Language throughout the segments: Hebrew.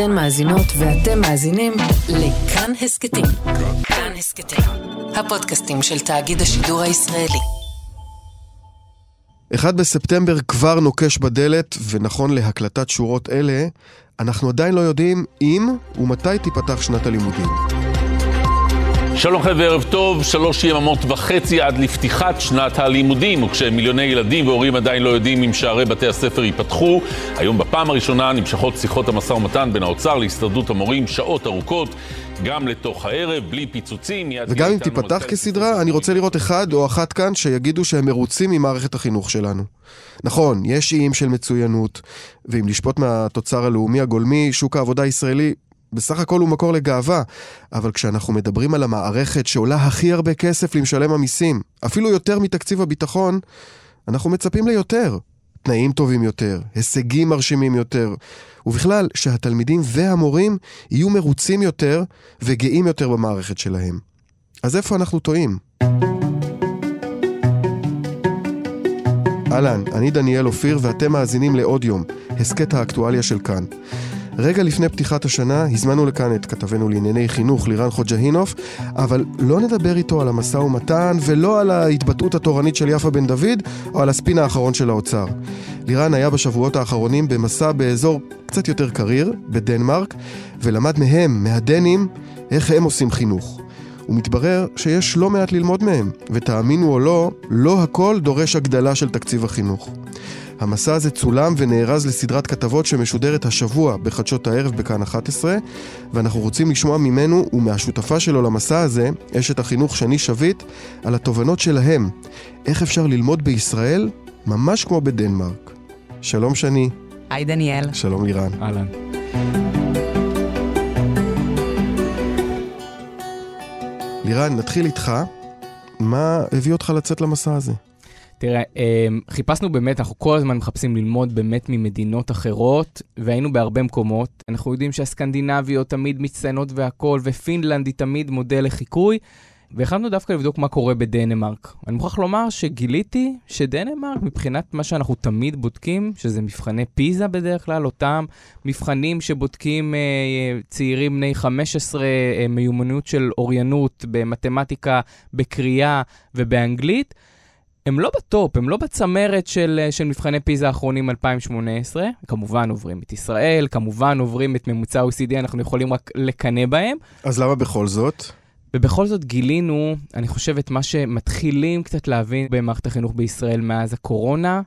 אתן מאזינות ואתם מאזינים לכאן הסכתים. כאן הסכתים, הפודקאסטים של תאגיד השידור הישראלי. אחד בספטמבר כבר נוקש בדלת, ונכון להקלטת שורות אלה, אנחנו עדיין לא יודעים אם ומתי תיפתח שנת הלימודים. שלום חבר'ה, ערב טוב, שלוש יממות וחצי עד לפתיחת שנת הלימודים, וכשמיליוני ילדים והורים עדיין לא יודעים אם שערי בתי הספר ייפתחו, היום בפעם הראשונה נמשכות שיחות המשא ומתן בין האוצר להסתדרות המורים שעות ארוכות, גם לתוך הערב, בלי פיצוצים. וגם אם תיפתח כסדרה, אני רוצה לראות אחד או אחת כאן שיגידו שהם מרוצים ממערכת החינוך שלנו. נכון, יש איים של מצוינות, ואם לשפוט מהתוצר הלאומי הגולמי, שוק העבודה הישראלי בסך הכל הוא מקור לגאווה, אבל כשאנחנו מדברים על המערכת שעולה הכי הרבה כסף למשלם המיסים, אפילו יותר מתקציב הביטחון, אנחנו מצפים ליותר. תנאים טובים יותר, הישגים מרשימים יותר, ובכלל, שהתלמידים והמורים יהיו מרוצים יותר וגאים יותר במערכת שלהם. אז איפה אנחנו טועים? אהלן, אני דניאל אופיר ואתם מאזינים לעוד יום, הסכת האקטואליה של כאן. רגע לפני פתיחת השנה הזמנו לכאן את כתבנו לענייני חינוך לירן חוג'הינוף, אבל לא נדבר איתו על המשא ומתן ולא על ההתבטאות התורנית של יפה בן דוד או על הספין האחרון של האוצר. לירן היה בשבועות האחרונים במסע באזור קצת יותר קריר, בדנמרק, ולמד מהם, מהדנים, איך הם עושים חינוך. ומתברר שיש לא מעט ללמוד מהם, ותאמינו או לא, לא הכל דורש הגדלה של תקציב החינוך. המסע הזה צולם ונארז לסדרת כתבות שמשודרת השבוע בחדשות הערב בכאן 11, ואנחנו רוצים לשמוע ממנו ומהשותפה שלו למסע הזה, אשת החינוך שני שביט, על התובנות שלהם. איך אפשר ללמוד בישראל ממש כמו בדנמרק. שלום שני. היי דניאל. שלום לירן. אהלן. לירן, נתחיל איתך. מה הביא אותך לצאת למסע הזה? תראה, אמ, חיפשנו באמת, אנחנו כל הזמן מחפשים ללמוד באמת ממדינות אחרות, והיינו בהרבה מקומות. אנחנו יודעים שהסקנדינביות תמיד מצטיינות והכול, ופינלנד היא תמיד מודל לחיקוי, והחלטנו דווקא לבדוק מה קורה בדנמרק. אני מוכרח לומר שגיליתי שדנמרק, מבחינת מה שאנחנו תמיד בודקים, שזה מבחני פיזה בדרך כלל, אותם מבחנים שבודקים אה, צעירים בני 15, אה, מיומנות של אוריינות במתמטיקה, בקריאה ובאנגלית, הם לא בטופ, הם לא בצמרת של, של מבחני פיזה האחרונים 2018. כמובן עוברים את ישראל, כמובן עוברים את ממוצע OECD, אנחנו יכולים רק לקנא בהם. אז למה בכל זאת? ובכל זאת גילינו, אני חושב, את מה שמתחילים קצת להבין במערכת החינוך בישראל מאז הקורונה,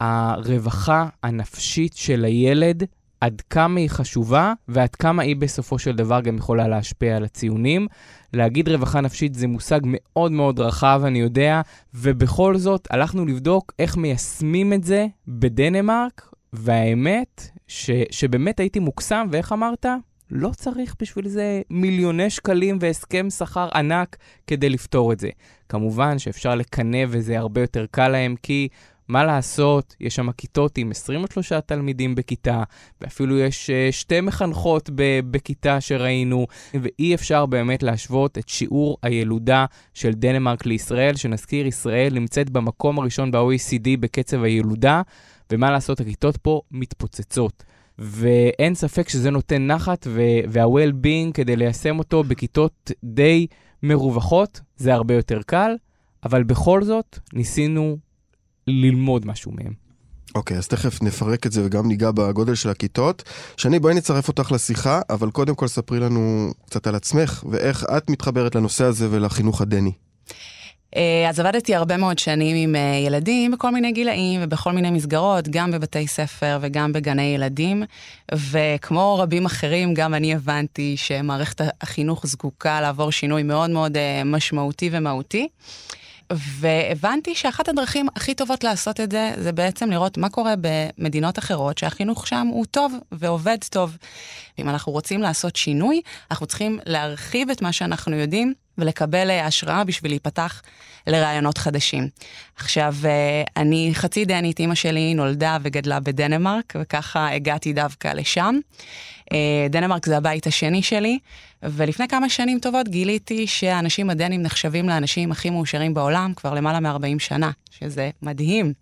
הרווחה הנפשית של הילד, עד כמה היא חשובה ועד כמה היא בסופו של דבר גם יכולה להשפיע על הציונים. להגיד רווחה נפשית זה מושג מאוד מאוד רחב, אני יודע, ובכל זאת הלכנו לבדוק איך מיישמים את זה בדנמרק, והאמת ש, שבאמת הייתי מוקסם, ואיך אמרת? לא צריך בשביל זה מיליוני שקלים והסכם שכר ענק כדי לפתור את זה. כמובן שאפשר לקנא וזה הרבה יותר קל להם, כי מה לעשות, יש שם כיתות עם 23 תלמידים בכיתה, ואפילו יש uh, שתי מחנכות בכיתה שראינו, ואי אפשר באמת להשוות את שיעור הילודה של דנמרק לישראל, שנזכיר, ישראל נמצאת במקום הראשון ב-OECD בקצב הילודה, ומה לעשות, הכיתות פה מתפוצצות. ואין ספק שזה נותן נחת, וה-well-being כדי ליישם אותו בכיתות די מרווחות, זה הרבה יותר קל, אבל בכל זאת ניסינו ללמוד משהו מהם. אוקיי, okay, אז תכף נפרק את זה וגם ניגע בגודל של הכיתות. שני, בואי נצרף אותך לשיחה, אבל קודם כל ספרי לנו קצת על עצמך, ואיך את מתחברת לנושא הזה ולחינוך הדני. אה, אז עבדתי הרבה מאוד שנים עם אה, ילדים בכל מיני גילאים ובכל מיני מסגרות, גם בבתי ספר וגם בגני ילדים, וכמו רבים אחרים, גם אני הבנתי שמערכת החינוך זקוקה לעבור שינוי מאוד מאוד אה, משמעותי ומהותי. והבנתי שאחת הדרכים הכי טובות לעשות את זה, זה בעצם לראות מה קורה במדינות אחרות, שהחינוך שם הוא טוב ועובד טוב. ואם אנחנו רוצים לעשות שינוי, אנחנו צריכים להרחיב את מה שאנחנו יודעים ולקבל אה, השראה בשביל להיפתח לרעיונות חדשים. עכשיו, אה, אני חצי דנית, אימא שלי נולדה וגדלה בדנמרק, וככה הגעתי דווקא לשם. אה, דנמרק זה הבית השני שלי, ולפני כמה שנים טובות גיליתי שהאנשים הדנים נחשבים לאנשים הכי מאושרים בעולם כבר למעלה מ-40 שנה, שזה מדהים.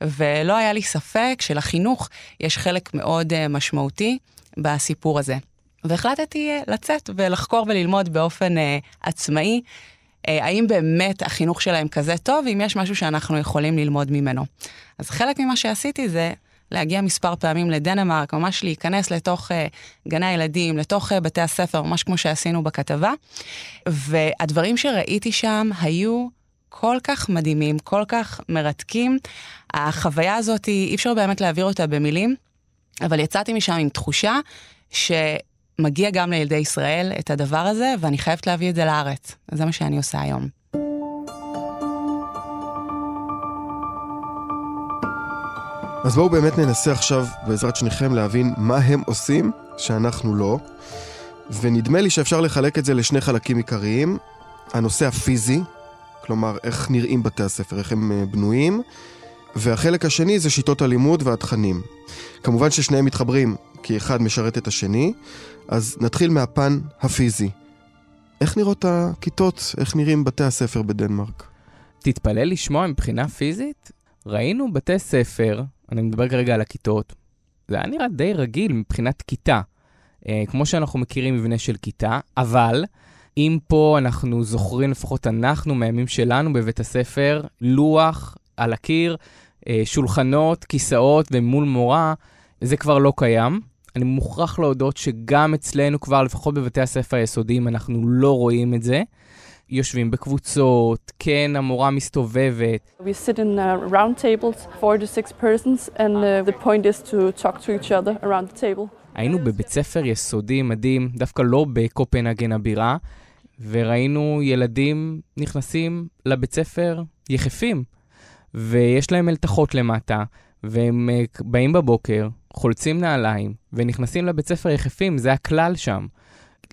ולא היה לי ספק שלחינוך יש חלק מאוד משמעותי. בסיפור הזה. והחלטתי אה, לצאת ולחקור וללמוד באופן אה, עצמאי, אה, האם באמת החינוך שלהם כזה טוב, אם יש משהו שאנחנו יכולים ללמוד ממנו. אז חלק ממה שעשיתי זה להגיע מספר פעמים לדנמרק, ממש להיכנס לתוך uh, גני הילדים, לתוך uh, בתי הספר, ממש כמו שעשינו בכתבה. והדברים שראיתי שם היו כל כך מדהימים, כל כך מרתקים. החוויה הזאת, אי אפשר באמת להעביר אותה במילים, אבל יצאתי משם עם תחושה שמגיע גם לילדי ישראל את הדבר הזה, ואני חייבת להביא את זה לארץ. זה מה שאני עושה היום. אז בואו באמת ננסה עכשיו, בעזרת שניכם, להבין מה הם עושים שאנחנו לא. ונדמה לי שאפשר לחלק את זה לשני חלקים עיקריים. הנושא הפיזי, כלומר, איך נראים בתי הספר, איך הם אה, בנויים, והחלק השני זה שיטות הלימוד והתכנים. כמובן ששניהם מתחברים, כי אחד משרת את השני, אז נתחיל מהפן הפיזי. איך נראות הכיתות, איך נראים בתי הספר בדנמרק? תתפלא לשמוע מבחינה פיזית, ראינו בתי ספר, אני מדבר כרגע על הכיתות, זה היה נראה די רגיל מבחינת כיתה. אה, כמו שאנחנו מכירים מבנה של כיתה, אבל אם פה אנחנו זוכרים, לפחות אנחנו מהימים שלנו בבית הספר, לוח על הקיר, אה, שולחנות, כיסאות ומול מורה, זה כבר לא קיים. אני מוכרח להודות שגם אצלנו כבר, לפחות בבתי הספר היסודיים, אנחנו לא רואים את זה. יושבים בקבוצות, כן, המורה מסתובבת. We sit in uh, round tables, four to six persons, and uh, the point is to talk to each other around the table. היינו בבית ספר יסודי מדהים, דווקא לא בקופנהגן הבירה, וראינו ילדים נכנסים לבית ספר יחפים, ויש להם מלתחות למטה, והם אה, באים בבוקר, חולצים נעליים, ונכנסים לבית ספר יחפים, זה הכלל שם.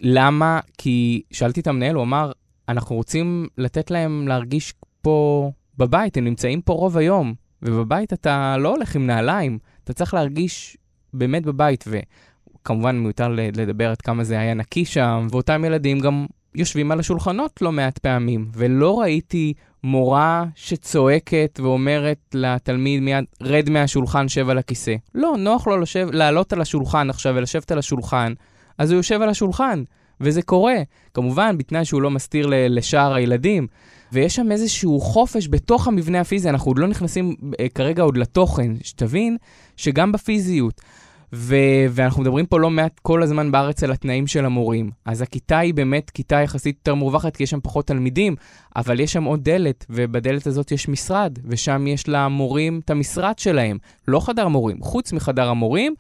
למה? כי שאלתי את המנהל, הוא אמר, אנחנו רוצים לתת להם להרגיש פה בבית, הם נמצאים פה רוב היום, ובבית אתה לא הולך עם נעליים, אתה צריך להרגיש באמת בבית, וכמובן מיותר לדבר עד כמה זה היה נקי שם, ואותם ילדים גם יושבים על השולחנות לא מעט פעמים, ולא ראיתי מורה שצועקת ואומרת לתלמיד מיד, רד מהשולחן, שב על הכיסא. לא, נוח לו לשב, לעלות על השולחן עכשיו ולשבת על השולחן, אז הוא יושב על השולחן. וזה קורה. כמובן, בתנאי שהוא לא מסתיר לשאר הילדים. ויש שם איזשהו חופש בתוך המבנה הפיזי, אנחנו עוד לא נכנסים אה, כרגע עוד לתוכן, שתבין שגם בפיזיות. ו- ואנחנו מדברים פה לא מעט כל הזמן בארץ על התנאים של המורים. אז הכיתה היא באמת כיתה יחסית יותר מורווחת, כי יש שם פחות תלמידים, אבל יש שם עוד דלת, ובדלת הזאת יש משרד, ושם יש למורים את המשרד שלהם. לא חדר מורים, חוץ מחדר המורים.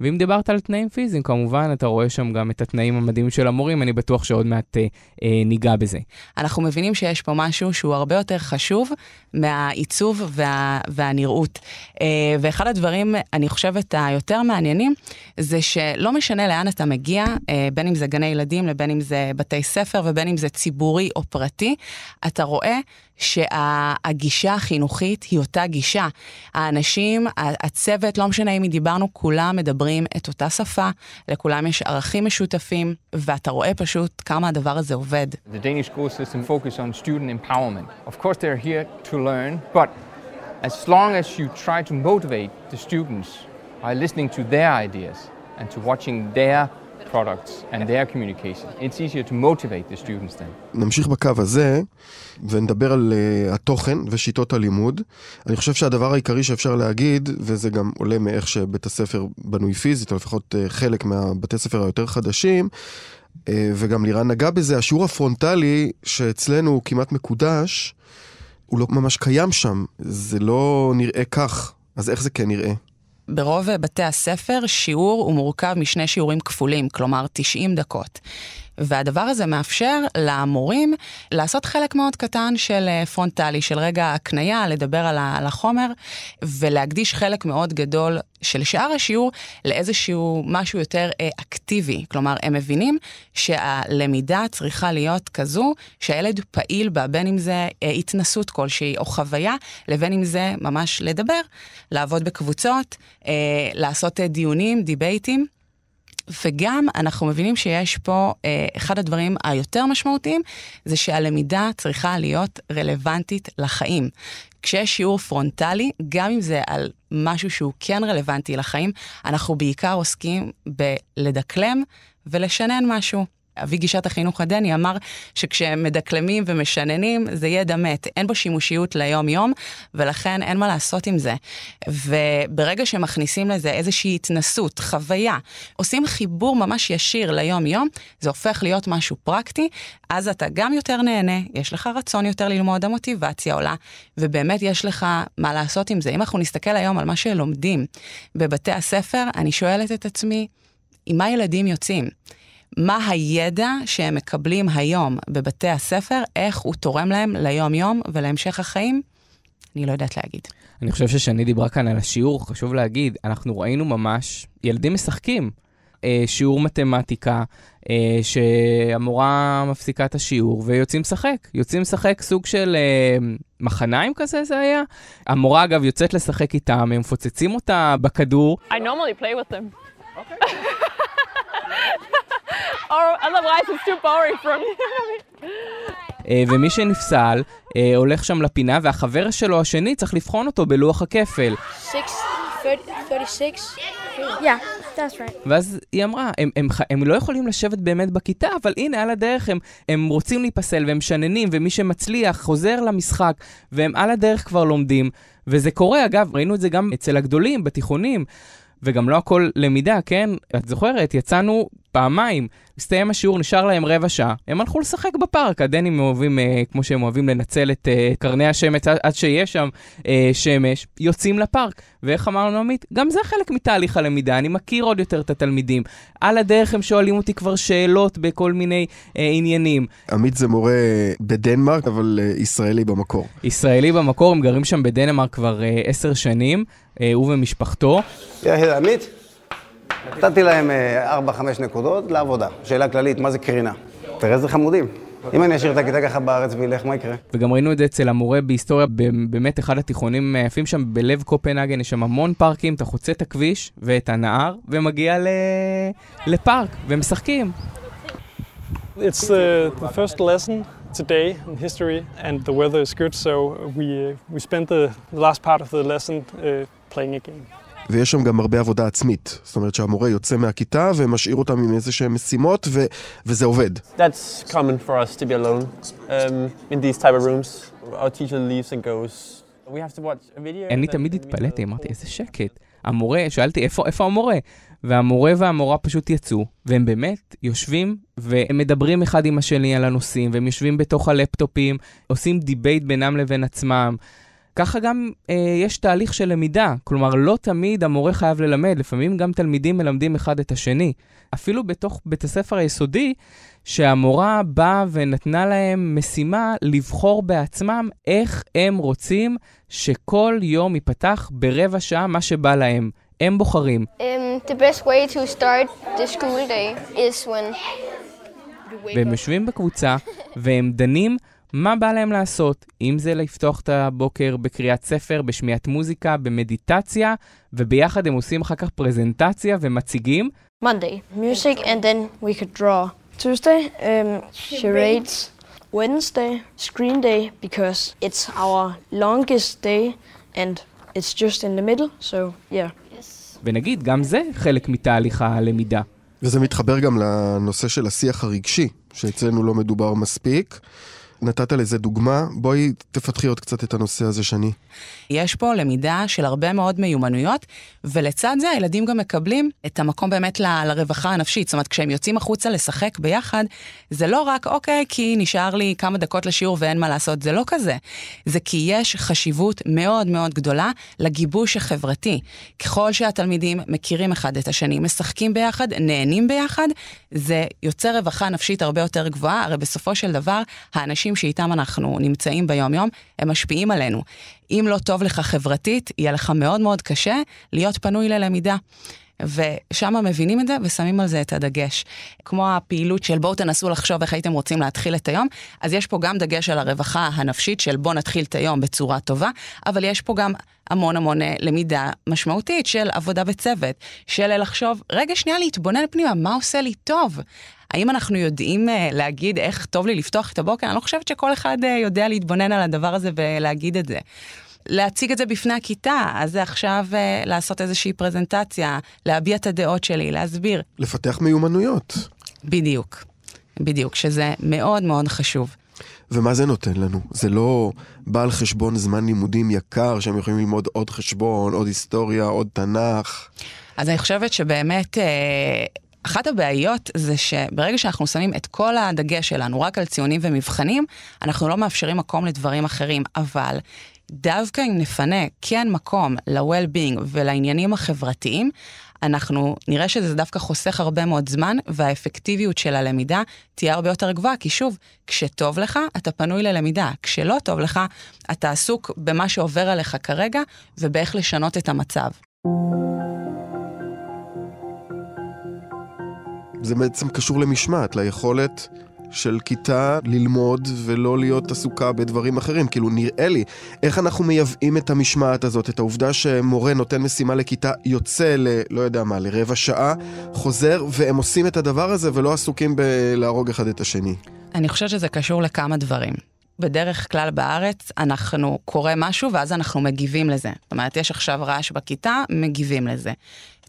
ואם דיברת על תנאים פיזיים, כמובן, אתה רואה שם גם את התנאים המדהימים של המורים, אני בטוח שעוד מעט אה, אה, ניגע בזה. אנחנו מבינים שיש פה משהו שהוא הרבה יותר חשוב מהעיצוב וה, והנראות. אה, ואחד הדברים, אני חושבת, היותר מעניינים, זה שלא משנה לאן אתה מגיע, אה, בין אם זה גני ילדים, לבין אם זה בתי ספר, ובין אם זה ציבורי או פרטי, אתה רואה שהגישה החינוכית היא אותה גישה. האנשים, הצוות, לא משנה אם דיברנו, כולם מדברים את אותה שפה, לכולם יש ערכים משותפים, ואתה רואה פשוט כמה הדבר הזה עובד. The Danish school system focus on student empowerment. Of course they're here to learn, but as long as you try to motivate the students by listening to their ideas and to watching their products and their communication. It's easier to motivate the students then. נמשיך בקו הזה ונדבר על uh, התוכן ושיטות הלימוד. אני חושב שהדבר העיקרי שאפשר להגיד, וזה גם עולה מאיך שבית הספר בנוי פיזית, או לפחות uh, חלק מהבתי ספר היותר חדשים, uh, וגם לירן נגע בזה, השיעור הפרונטלי שאצלנו הוא כמעט מקודש, הוא לא ממש קיים שם, זה לא נראה כך. אז איך זה כן נראה? ברוב בתי הספר שיעור הוא מורכב משני שיעורים כפולים, כלומר 90 דקות. והדבר הזה מאפשר למורים לעשות חלק מאוד קטן של אה, פרונטלי, של רגע הקנייה, לדבר על החומר, ולהקדיש חלק מאוד גדול של שאר השיעור לאיזשהו משהו יותר אה, אקטיבי. כלומר, הם מבינים שהלמידה צריכה להיות כזו שהילד פעיל בה, בין אם זה אה, התנסות כלשהי או חוויה, לבין אם זה ממש לדבר, לעבוד בקבוצות, לעשות דיונים, דיבייטים. וגם אנחנו מבינים שיש פה, אה, אחד הדברים היותר משמעותיים, זה שהלמידה צריכה להיות רלוונטית לחיים. כשיש שיעור פרונטלי, גם אם זה על משהו שהוא כן רלוונטי לחיים, אנחנו בעיקר עוסקים בלדקלם ולשנן משהו. אבי גישת החינוך הדני אמר שכשהם מדקלמים ומשננים זה ידע מת, אין בו שימושיות ליום-יום, ולכן אין מה לעשות עם זה. וברגע שמכניסים לזה איזושהי התנסות, חוויה, עושים חיבור ממש ישיר ליום-יום, זה הופך להיות משהו פרקטי, אז אתה גם יותר נהנה, יש לך רצון יותר ללמוד, המוטיבציה עולה, ובאמת יש לך מה לעשות עם זה. אם אנחנו נסתכל היום על מה שלומדים בבתי הספר, אני שואלת את עצמי, עם מה ילדים יוצאים? מה הידע שהם מקבלים היום בבתי הספר, איך הוא תורם להם ליום-יום ולהמשך החיים? אני לא יודעת להגיד. אני חושב ששני דיברה כאן על השיעור, חשוב להגיד, אנחנו ראינו ממש, ילדים משחקים. אה, שיעור מתמטיקה, אה, שהמורה מפסיקה את השיעור ויוצאים לשחק. יוצאים לשחק סוג של אה, מחניים כזה זה היה. המורה אגב יוצאת לשחק איתם, הם מפוצצים אותה בכדור. I normally play with them. or otherwise it's too boring for me. אה, ומי שנפסל אה, הולך שם לפינה, והחבר שלו השני צריך לבחון אותו בלוח הכפל. Six, 36. Yeah, that's right. ואז היא אמרה, הם, הם, ח- הם לא יכולים לשבת באמת בכיתה, אבל הנה, על הדרך הם, הם רוצים להיפסל והם משננים, ומי שמצליח חוזר למשחק, והם על הדרך כבר לומדים. וזה קורה, אגב, ראינו את זה גם אצל הגדולים, בתיכונים. וגם לא הכל למידה, כן? את זוכרת, יצאנו פעמיים, הסתיים השיעור, נשאר להם רבע שעה, הם הלכו לשחק בפארק, הדנים אוהבים, אה, כמו שהם אוהבים לנצל את אה, קרני השמש עד, שיש שם אה, שמש, יוצאים לפארק. ואיך אמרנו עמית? גם זה חלק מתהליך הלמידה, אני מכיר עוד יותר את התלמידים. על הדרך הם שואלים אותי כבר שאלות בכל מיני אה, עניינים. עמית זה מורה בדנמרק, אבל אה, ישראלי במקור. ישראלי במקור, הם גרים שם בדנמרק כבר אה, עשר שנים, אה, הוא ומשפחתו. יחד עמית, נתתי להם 4-5 נקודות לעבודה. שאלה כללית, מה זה קרינה? תראה איזה חמודים. אם אני אשאיר את הכיתה ככה בארץ וילך, מה יקרה? וגם ראינו את זה אצל המורה בהיסטוריה, באמת אחד התיכונים היפים שם, בלב קופנהגן, יש שם המון פארקים, אתה חוצה את הכביש ואת הנהר, ומגיע ל... לפארק, ומשחקים. It's uh, the first lesson today in history, and the weather is good, so we uh, we spent the last part of the lesson uh, playing a game. ויש שם גם הרבה עבודה עצמית. זאת אומרת שהמורה יוצא מהכיתה ומשאיר אותם עם איזה שהן משימות, ו- וזה עובד. That's common for us to be alone um, in these type of rooms. Our teacher leaves and goes. We have to watch a video. אני תמיד התפלאתי, אמרתי, איזה שקט. המורה, שאלתי, איפה, איפה המורה? והמורה והמורה פשוט יצאו, והם באמת יושבים והם מדברים אחד עם השני על הנושאים, והם יושבים בתוך הלפטופים, עושים debate בינם לבין עצמם. ככה גם אה, יש תהליך של למידה, כלומר לא תמיד המורה חייב ללמד, לפעמים גם תלמידים מלמדים אחד את השני. אפילו בתוך בית הספר היסודי, שהמורה באה ונתנה להם משימה לבחור בעצמם איך הם רוצים שכל יום ייפתח ברבע שעה מה שבא להם. הם בוחרים. Um, the best way to start the school day is when והם. יושבים בקבוצה והם דנים מה בא להם לעשות. אם זה לפתוח את הבוקר בקריאת ספר, בשמיעת מוזיקה, במדיטציה, וביחד הם עושים אחר כך פרזנטציה ומציגים. Monday, music, and then we could draw. Tuesday, um, charades. Wednesday, screen day, because it's our longest day and it's just in the middle, so yeah. ונגיד, גם זה חלק מתהליך הלמידה. וזה מתחבר גם לנושא של השיח הרגשי, שאצלנו לא מדובר מספיק. נתת לזה דוגמה, בואי תפתחי עוד קצת את הנושא הזה, שני. יש פה למידה של הרבה מאוד מיומנויות, ולצד זה הילדים גם מקבלים את המקום באמת ל- לרווחה הנפשית. זאת אומרת, כשהם יוצאים החוצה לשחק ביחד, זה לא רק, אוקיי, כי נשאר לי כמה דקות לשיעור ואין מה לעשות, זה לא כזה. זה כי יש חשיבות מאוד מאוד גדולה לגיבוש החברתי. ככל שהתלמידים מכירים אחד את השני, משחקים ביחד, נהנים ביחד, זה יוצר רווחה נפשית הרבה יותר גבוהה. הרי בסופו של דבר, האנשים שאיתם אנחנו נמצאים ביום-יום, הם משפיעים עלינו. אם לא טוב לך חברתית, יהיה לך מאוד מאוד קשה להיות פנוי ללמידה. ושם מבינים את זה ושמים על זה את הדגש. כמו הפעילות של בואו תנסו לחשוב איך הייתם רוצים להתחיל את היום, אז יש פה גם דגש על הרווחה הנפשית של בואו נתחיל את היום בצורה טובה, אבל יש פה גם המון המון אה, למידה משמעותית של עבודה בצוות, של לחשוב, רגע שנייה להתבונן פנימה, מה עושה לי טוב? האם אנחנו יודעים uh, להגיד איך טוב לי לפתוח את הבוקר? אני לא חושבת שכל אחד uh, יודע להתבונן על הדבר הזה ולהגיד את זה. להציג את זה בפני הכיתה, אז זה עכשיו uh, לעשות איזושהי פרזנטציה, להביע את הדעות שלי, להסביר. לפתח מיומנויות. בדיוק, בדיוק, שזה מאוד מאוד חשוב. ומה זה נותן לנו? זה לא בא על חשבון זמן לימודים יקר, שהם יכולים ללמוד עוד חשבון, עוד היסטוריה, עוד תנ"ך. אז אני חושבת שבאמת... אחת הבעיות זה שברגע שאנחנו שמים את כל הדגש שלנו רק על ציונים ומבחנים, אנחנו לא מאפשרים מקום לדברים אחרים. אבל דווקא אם נפנה כן מקום ל-well-being ולעניינים החברתיים, אנחנו נראה שזה דווקא חוסך הרבה מאוד זמן, והאפקטיביות של הלמידה תהיה הרבה יותר גבוהה, כי שוב, כשטוב לך, אתה פנוי ללמידה. כשלא טוב לך, אתה עסוק במה שעובר עליך כרגע, ובאיך לשנות את המצב. זה בעצם קשור למשמעת, ליכולת של כיתה ללמוד ולא להיות עסוקה בדברים אחרים. כאילו, נראה לי, איך אנחנו מייבאים את המשמעת הזאת, את העובדה שמורה נותן משימה לכיתה, יוצא ל... לא יודע מה, לרבע שעה, חוזר, והם עושים את הדבר הזה ולא עסוקים בלהרוג אחד את השני. אני חושבת שזה קשור לכמה דברים. בדרך כלל בארץ אנחנו קורא משהו ואז אנחנו מגיבים לזה. זאת אומרת, יש עכשיו רעש בכיתה, מגיבים לזה.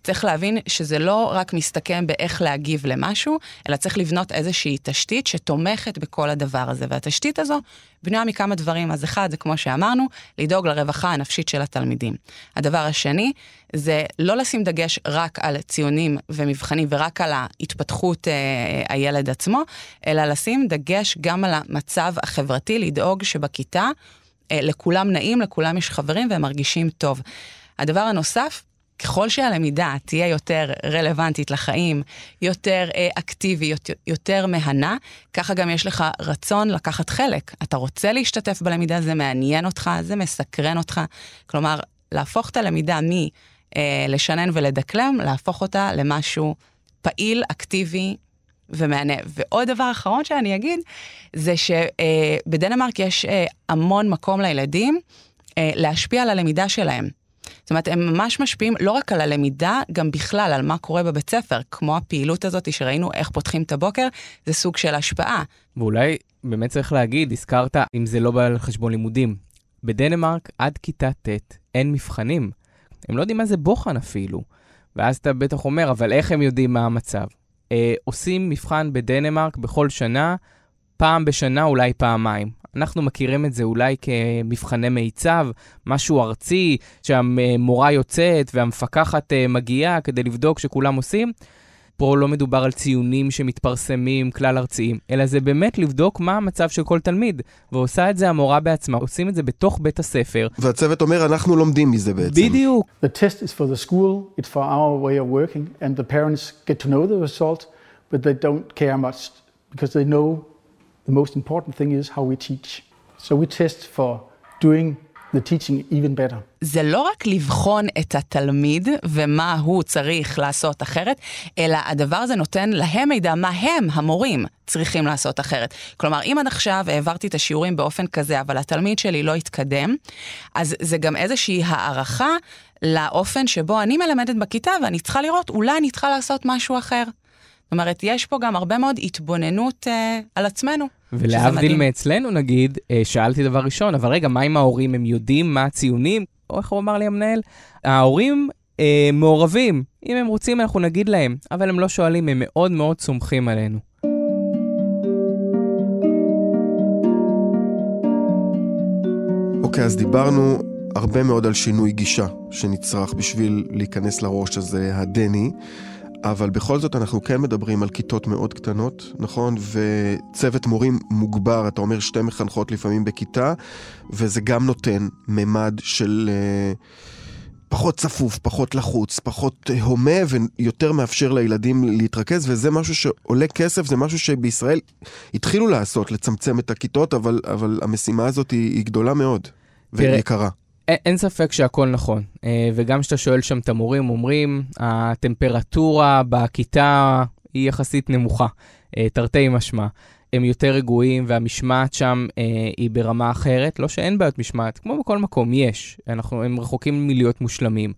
צריך להבין שזה לא רק מסתכם באיך להגיב למשהו, אלא צריך לבנות איזושהי תשתית שתומכת בכל הדבר הזה. והתשתית הזו בנויה מכמה דברים. אז אחד, זה כמו שאמרנו, לדאוג לרווחה הנפשית של התלמידים. הדבר השני, זה לא לשים דגש רק על ציונים ומבחנים ורק על ההתפתחות אה, הילד עצמו, אלא לשים דגש גם על המצב החברתי, לדאוג שבכיתה אה, לכולם נעים, לכולם יש חברים והם מרגישים טוב. הדבר הנוסף, ככל שהלמידה תהיה יותר רלוונטית לחיים, יותר אה, אקטיבית, יותר מהנה, ככה גם יש לך רצון לקחת חלק. אתה רוצה להשתתף בלמידה, זה מעניין אותך, זה מסקרן אותך. כלומר, להפוך את הלמידה מלשנן אה, ולדקלם, להפוך אותה למשהו פעיל, אקטיבי ומהנה. ועוד דבר אחרון שאני אגיד, זה שבדנמרק יש אה, המון מקום לילדים אה, להשפיע על הלמידה שלהם. זאת אומרת, הם ממש משפיעים לא רק על הלמידה, גם בכלל על מה קורה בבית ספר, כמו הפעילות הזאת שראינו איך פותחים את הבוקר, זה סוג של השפעה. ואולי באמת צריך להגיד, הזכרת אם זה לא בא על חשבון לימודים. בדנמרק עד כיתה ט' אין מבחנים. הם לא יודעים מה זה בוחן אפילו. ואז אתה בטח אומר, אבל איך הם יודעים מה המצב? אה, עושים מבחן בדנמרק בכל שנה, פעם בשנה, אולי פעמיים. אנחנו מכירים את זה אולי כמבחני מיצב, משהו ארצי, שהמורה יוצאת והמפקחת אה, מגיעה כדי לבדוק שכולם עושים. פה לא מדובר על ציונים שמתפרסמים כלל ארציים, אלא זה באמת לבדוק מה המצב של כל תלמיד, ועושה את זה המורה בעצמה, עושים את זה בתוך בית הספר. והצוות אומר, אנחנו לומדים מזה בעצם. בדיוק. The test is for the school, it's for our way of working, and the parents get to know the result, but they don't care much, because they know the most important thing is how we teach. So we test for doing the teaching even better. זה לא רק לבחון את התלמיד ומה הוא צריך לעשות אחרת, אלא הדבר הזה נותן להם מידע מה הם, המורים, צריכים לעשות אחרת. כלומר, אם עד עכשיו העברתי את השיעורים באופן כזה, אבל התלמיד שלי לא התקדם, אז זה גם איזושהי הערכה לאופן שבו אני מלמדת בכיתה, ואני צריכה לראות, אולי אני צריכה לעשות משהו אחר. זאת אומרת, יש פה גם הרבה מאוד התבוננות אה, על עצמנו. ולהבדיל מאצלנו נגיד, אה, שאלתי דבר ראשון, אבל רגע, מה עם ההורים? הם יודעים מה הציונים? או איך הוא אמר לי המנהל? ההורים אה, מעורבים. אם הם רוצים, אנחנו נגיד להם, אבל הם לא שואלים, הם מאוד מאוד סומכים עלינו. אוקיי, אז דיברנו הרבה מאוד על שינוי גישה שנצרך בשביל להיכנס לראש הזה, הדני. אבל בכל זאת אנחנו כן מדברים על כיתות מאוד קטנות, נכון? וצוות מורים מוגבר, אתה אומר שתי מחנכות לפעמים בכיתה, וזה גם נותן ממד של uh, פחות צפוף, פחות לחוץ, פחות הומה ויותר מאפשר לילדים להתרכז, וזה משהו שעולה כסף, זה משהו שבישראל התחילו לעשות, לצמצם את הכיתות, אבל, אבל המשימה הזאת היא, היא גדולה מאוד ויקרה. אין, ספק שהכל נכון, אה, וגם כשאתה שואל שם את המורים, אומרים, הטמפרטורה בכיתה היא יחסית נמוכה, אה, תרתי משמע. הם יותר רגועים והמשמעת שם אה, היא ברמה אחרת. לא שאין בעיות משמעת, כמו בכל מקום, יש. אנחנו, הם רחוקים מלהיות מושלמים.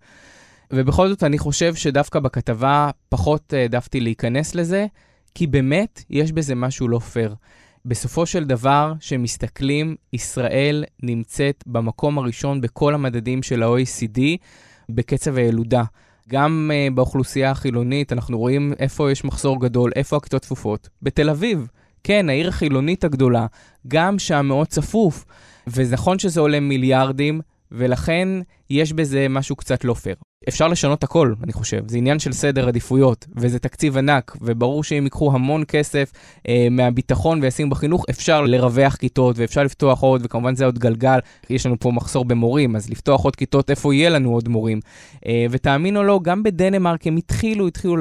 ובכל זאת, אני חושב שדווקא בכתבה פחות העדפתי אה, להיכנס לזה, כי באמת יש בזה משהו לא פייר. בסופו של דבר, כשמסתכלים, ישראל נמצאת במקום הראשון בכל המדדים של ה-OECD בקצב הילודה. גם uh, באוכלוסייה החילונית אנחנו רואים איפה יש מחסור גדול, איפה הכיתות צפופות. בתל אביב, כן, העיר החילונית הגדולה, גם שם מאוד צפוף. ונכון שזה עולה מיליארדים, ולכן יש בזה משהו קצת לא פייר. אפשר לשנות הכל, אני חושב. זה עניין של סדר עדיפויות, וזה תקציב ענק, וברור שאם ייקחו המון כסף אה, מהביטחון וישימו בחינוך, אפשר לרווח כיתות, ואפשר לפתוח עוד, וכמובן זה עוד גלגל. יש לנו פה מחסור במורים, אז לפתוח עוד כיתות, איפה יהיה לנו עוד מורים? אה, ותאמין או לא, גם בדנמרק הם התחילו, התחילו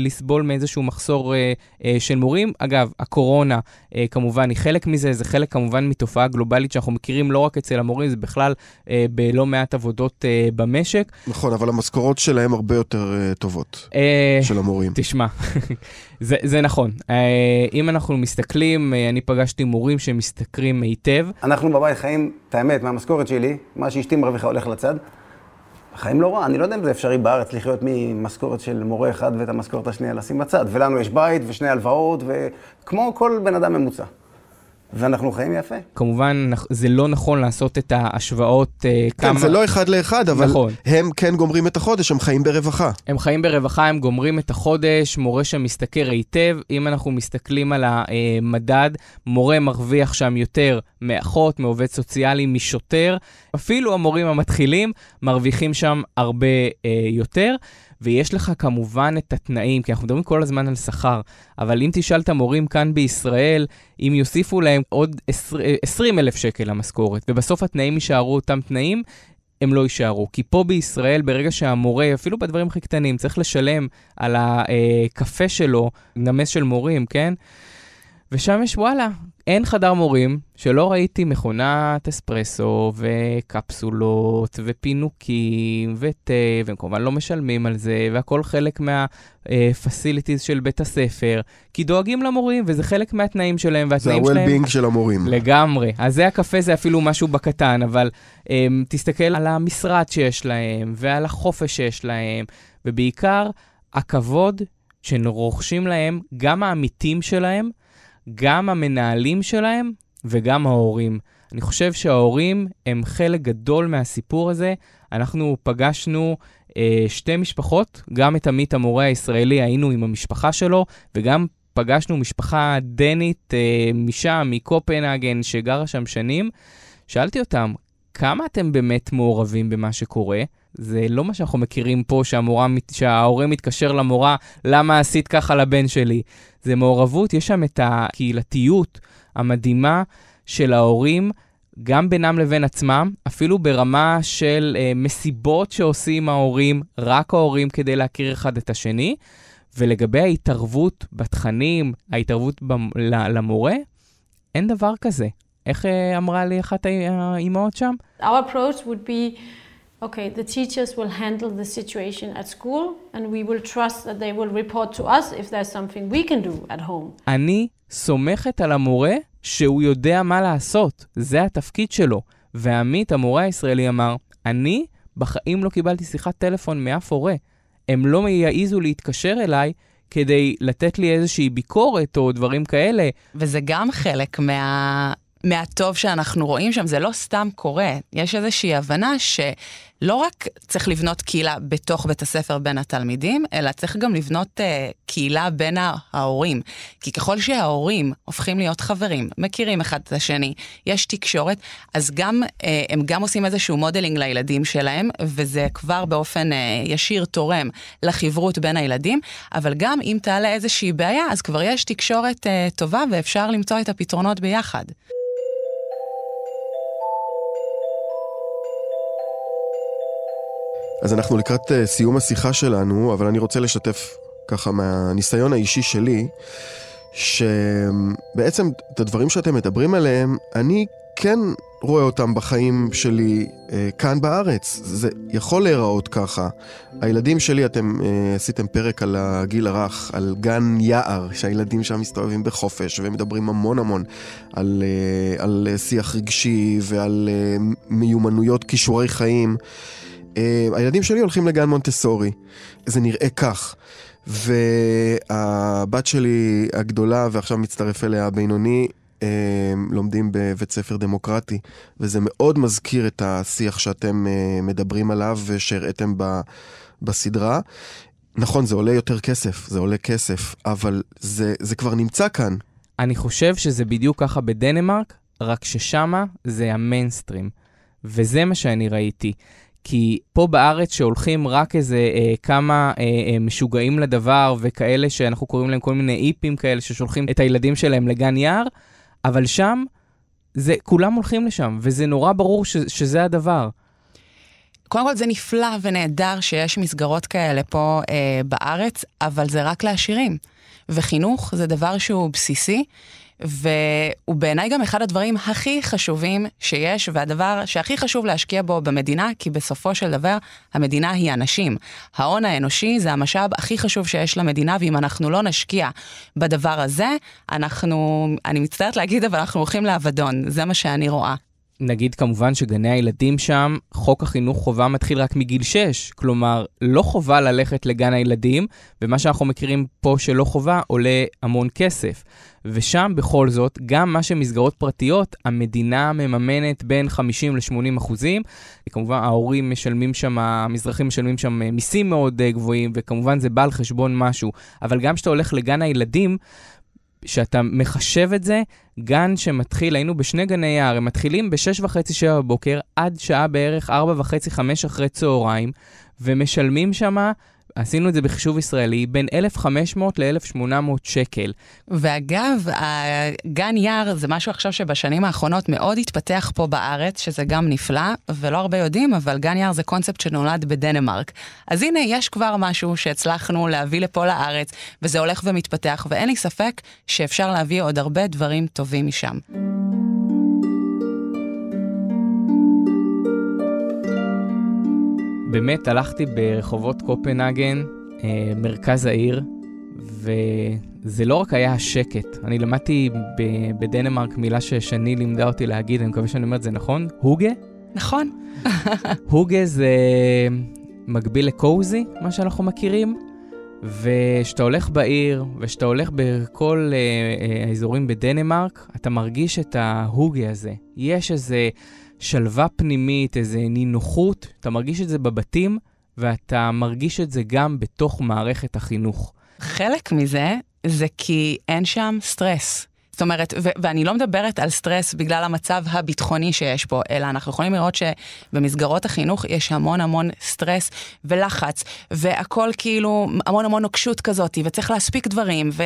לסבול מאיזשהו מחסור אה, אה, של מורים. אגב, הקורונה אה, כמובן היא חלק מזה, זה חלק כמובן מתופעה גלובלית שאנחנו מכירים לא רק אצל המורים, זה בכלל אה, בלא מעט עבודות אה, במשק. נכון, אבל המשכורות שלהם הרבה יותר uh, טובות, uh, של המורים. תשמע, זה, זה נכון. Uh, אם אנחנו מסתכלים, uh, אני פגשתי מורים שמשתכרים היטב. אנחנו בבית חיים, את האמת, מהמשכורת שלי, מה שאשתי מרוויחה הולך לצד. חיים לא רע, אני לא יודע אם זה אפשרי בארץ לחיות ממשכורת של מורה אחד ואת המשכורת השנייה לשים בצד. ולנו יש בית ושני הלוואות, וכמו כל בן אדם ממוצע. ואנחנו חיים יפה. כמובן, זה לא נכון לעשות את ההשוואות uh, כן, כמה... כן, זה לא אחד לאחד, אבל נכון. הם כן גומרים את החודש, הם חיים ברווחה. הם חיים ברווחה, הם גומרים את החודש, מורה שם משתכר היטב. אם אנחנו מסתכלים על המדד, מורה מרוויח שם יותר מאחות, מעובד סוציאלי, משוטר. אפילו המורים המתחילים מרוויחים שם הרבה uh, יותר. ויש לך כמובן את התנאים, כי אנחנו מדברים כל הזמן על שכר, אבל אם תשאל את המורים כאן בישראל, אם יוסיפו להם עוד 20 אלף שקל למשכורת, ובסוף התנאים יישארו אותם תנאים, הם לא יישארו. כי פה בישראל, ברגע שהמורה, אפילו בדברים הכי קטנים, צריך לשלם על הקפה שלו, נמס של מורים, כן? ושם יש וואלה, אין חדר מורים שלא ראיתי מכונת אספרסו וקפסולות ופינוקים ותה, והם כמובן לא משלמים על זה, והכל חלק מה-facilities של בית הספר, כי דואגים למורים, וזה חלק מהתנאים שלהם, והתנאים שלהם... זה ה-well-being של המורים. לגמרי. אז זה הקפה, זה אפילו משהו בקטן, אבל um, תסתכל על המשרד שיש להם, ועל החופש שיש להם, ובעיקר הכבוד שרוכשים להם, גם העמיתים שלהם, גם המנהלים שלהם וגם ההורים. אני חושב שההורים הם חלק גדול מהסיפור הזה. אנחנו פגשנו אה, שתי משפחות, גם את עמית המורה הישראלי, היינו עם המשפחה שלו, וגם פגשנו משפחה דנית אה, משם, מקופנהגן, שגרה שם שנים. שאלתי אותם, כמה אתם באמת מעורבים במה שקורה? זה לא מה שאנחנו מכירים פה, שהמורה, שההורה מתקשר למורה, למה עשית ככה לבן שלי? זה מעורבות, יש שם את הקהילתיות המדהימה של ההורים, גם בינם לבין עצמם, אפילו ברמה של אה, מסיבות שעושים ההורים, רק ההורים כדי להכיר אחד את השני. ולגבי ההתערבות בתכנים, ההתערבות למורה, אין דבר כזה. איך אה, אמרה לי אחת האימהות שם? Our approach would be okay, the teachers will handle the situation at school, and we will trust that they will report to us if there's something we can do at home. אני סומכת על המורה שהוא יודע מה לעשות, זה התפקיד שלו. ועמית, המורה הישראלי, אמר, אני בחיים לא קיבלתי שיחת טלפון מאף הורה. הם לא יעזו להתקשר אליי כדי לתת לי איזושהי ביקורת או דברים כאלה. וזה גם חלק מה... מהטוב שאנחנו רואים שם, זה לא סתם קורה. יש איזושהי הבנה שלא רק צריך לבנות קהילה בתוך בית הספר בין התלמידים, אלא צריך גם לבנות uh, קהילה בין ההורים. כי ככל שההורים הופכים להיות חברים, מכירים אחד את השני, יש תקשורת, אז גם, אה, הם גם עושים איזשהו modeling לילדים שלהם, וזה כבר באופן אה, ישיר תורם לחברות בין הילדים, אבל גם אם תעלה איזושהי בעיה, אז כבר יש תקשורת אה, טובה ואפשר למצוא את הפתרונות ביחד. אז אנחנו לקראת אה, סיום השיחה שלנו, אבל אני רוצה לשתף ככה מהניסיון האישי שלי, שבעצם את הדברים שאתם מדברים עליהם, אני כן רואה אותם בחיים שלי אה, כאן בארץ. זה יכול להיראות ככה. הילדים שלי, אתם אה, עשיתם פרק על הגיל הרך, על גן יער, שהילדים שם מסתובבים בחופש ומדברים המון המון על, אה, על שיח רגשי ועל אה, מיומנויות כישורי חיים. אה, הילדים שלי הולכים לגן מונטסורי. זה נראה כך. והבת שלי הגדולה, ועכשיו מצטרף אליה הבינוני, לומדים בבית ספר דמוקרטי, וזה מאוד מזכיר את השיח שאתם אה, מדברים עליו ושהראיתם בסדרה. נכון, זה עולה יותר כסף, זה עולה כסף, אבל זה, זה כבר נמצא כאן. אני חושב שזה בדיוק ככה בדנמרק, רק ששמה זה המיינסטרים. וזה מה שאני ראיתי. כי פה בארץ שהולכים רק איזה אה, כמה אה, אה, משוגעים לדבר וכאלה שאנחנו קוראים להם כל מיני איפים כאלה ששולחים את הילדים שלהם לגן יער, אבל שם, זה, כולם הולכים לשם, וזה נורא ברור ש, שזה הדבר. קודם כל זה נפלא ונהדר שיש מסגרות כאלה פה אה, בארץ, אבל זה רק לעשירים. וחינוך זה דבר שהוא בסיסי, והוא בעיניי גם אחד הדברים הכי חשובים שיש, והדבר שהכי חשוב להשקיע בו במדינה, כי בסופו של דבר המדינה היא אנשים. ההון האנושי זה המשאב הכי חשוב שיש למדינה, ואם אנחנו לא נשקיע בדבר הזה, אנחנו, אני מצטערת להגיד, אבל אנחנו הולכים לאבדון, זה מה שאני רואה. נגיד כמובן שגני הילדים שם, חוק החינוך חובה מתחיל רק מגיל 6. כלומר, לא חובה ללכת לגן הילדים, ומה שאנחנו מכירים פה שלא חובה עולה המון כסף. ושם בכל זאת, גם מה שמסגרות פרטיות, המדינה מממנת בין 50 ל-80 אחוזים. כמובן, ההורים משלמים שם, המזרחים משלמים שם מיסים מאוד אה, גבוהים, וכמובן זה בא על חשבון משהו. אבל גם כשאתה הולך לגן הילדים, שאתה מחשב את זה, גן שמתחיל, היינו בשני גני יער, הם מתחילים ב-6 וחצי, 7 בבוקר, עד שעה בערך 4 וחצי, 5 אחרי צהריים, ומשלמים שמה עשינו את זה בחישוב ישראלי, בין 1,500 ל-1,800 שקל. ואגב, גן יער זה משהו עכשיו שבשנים האחרונות מאוד התפתח פה בארץ, שזה גם נפלא, ולא הרבה יודעים, אבל גן יער זה קונספט שנולד בדנמרק. אז הנה, יש כבר משהו שהצלחנו להביא לפה לארץ, וזה הולך ומתפתח, ואין לי ספק שאפשר להביא עוד הרבה דברים טובים משם. באמת הלכתי ברחובות קופנהגן, אה, מרכז העיר, וזה לא רק היה השקט. אני למדתי בדנמרק מילה ששני לימדה אותי להגיד, אני מקווה שאני אומר את זה נכון, הוגה? נכון. הוגה זה מקביל לקוזי, מה שאנחנו מכירים. וכשאתה הולך בעיר, וכשאתה הולך בכל אה, אה, האזורים בדנמרק, אתה מרגיש את ההוגה הזה. יש איזה שלווה פנימית, איזו נינוחות, אתה מרגיש את זה בבתים, ואתה מרגיש את זה גם בתוך מערכת החינוך. חלק מזה זה כי אין שם סטרס. זאת אומרת, ו- ואני לא מדברת על סטרס בגלל המצב הביטחוני שיש פה, אלא אנחנו יכולים לראות שבמסגרות החינוך יש המון המון סטרס ולחץ, והכל כאילו המון המון נוקשות כזאת, וצריך להספיק דברים, ו...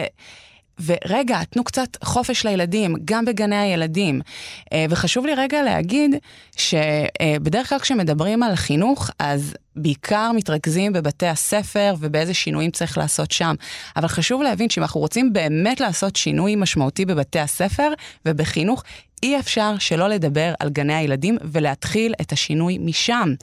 ורגע, תנו קצת חופש לילדים, גם בגני הילדים. אה, וחשוב לי רגע להגיד שבדרך כלל כשמדברים על חינוך, אז בעיקר מתרכזים בבתי הספר ובאיזה שינויים צריך לעשות שם. אבל חשוב להבין שאם אנחנו רוצים באמת לעשות שינוי משמעותי בבתי הספר ובחינוך, אי אפשר שלא לדבר על גני הילדים ולהתחיל את השינוי משם.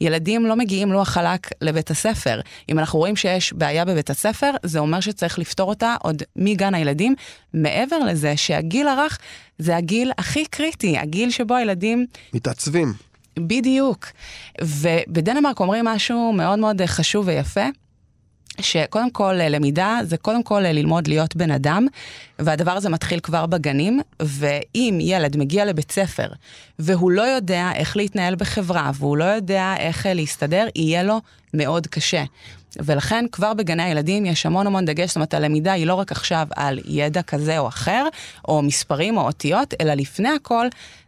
ילדים לא מגיעים לוח חלק לבית הספר. אם אנחנו רואים שיש בעיה בבית הספר, זה אומר שצריך לפתור אותה עוד מגן הילדים. מעבר לזה שהגיל הרך זה הגיל הכי קריטי, הגיל שבו הילדים... מתעצבים. בדיוק. ובדנמרק אומרים משהו מאוד מאוד חשוב ויפה. שקודם כל למידה זה קודם כל ללמוד להיות בן אדם, והדבר הזה מתחיל כבר בגנים, ואם ילד מגיע לבית ספר והוא לא יודע איך להתנהל בחברה, והוא לא יודע איך להסתדר, יהיה לו מאוד קשה. ולכן כבר בגני הילדים יש המון המון דגש, זאת אומרת הלמידה היא לא רק עכשיו על ידע כזה או אחר, או מספרים או אותיות, אלא לפני הכל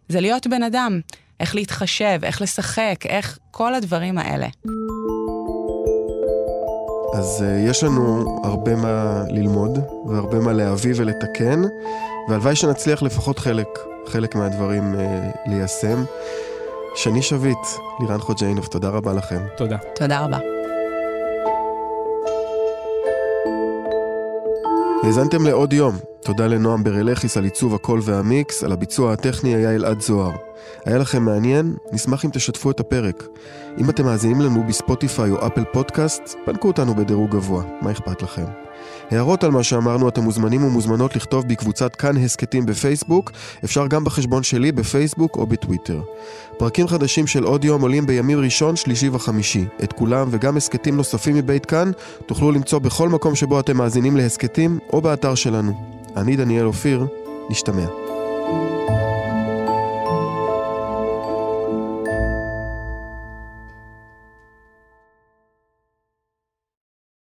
זה להיות בן אדם. איך להתחשב, איך לשחק, איך כל הדברים האלה. אז uh, יש לנו הרבה מה ללמוד, והרבה מה להביא ולתקן, והלוואי שנצליח לפחות חלק, חלק מהדברים uh, ליישם. שני שביט, לירן חוג'יינוב, תודה רבה לכם. תודה. תודה רבה. האזנתם לעוד יום, תודה לנועם ברלכיס על עיצוב הקול והמיקס, על הביצוע הטכני היה אלעד זוהר. היה לכם מעניין? נשמח אם תשתפו את הפרק. אם אתם מאזינים לנו בספוטיפיי או אפל פודקאסט, פנקו אותנו בדירוג גבוה, מה אכפת לכם? הערות על מה שאמרנו אתם מוזמנים ומוזמנות לכתוב בקבוצת כאן הסכתים בפייסבוק, אפשר גם בחשבון שלי בפייסבוק או בטוויטר. פרקים חדשים של עוד יום עולים בימים ראשון, שלישי וחמישי. את כולם וגם הסכתים נוספים מבית כאן תוכלו למצוא בכל מקום שבו אתם מאזינים להסכתים או באתר שלנו. אני דניאל אופיר, נשתמע.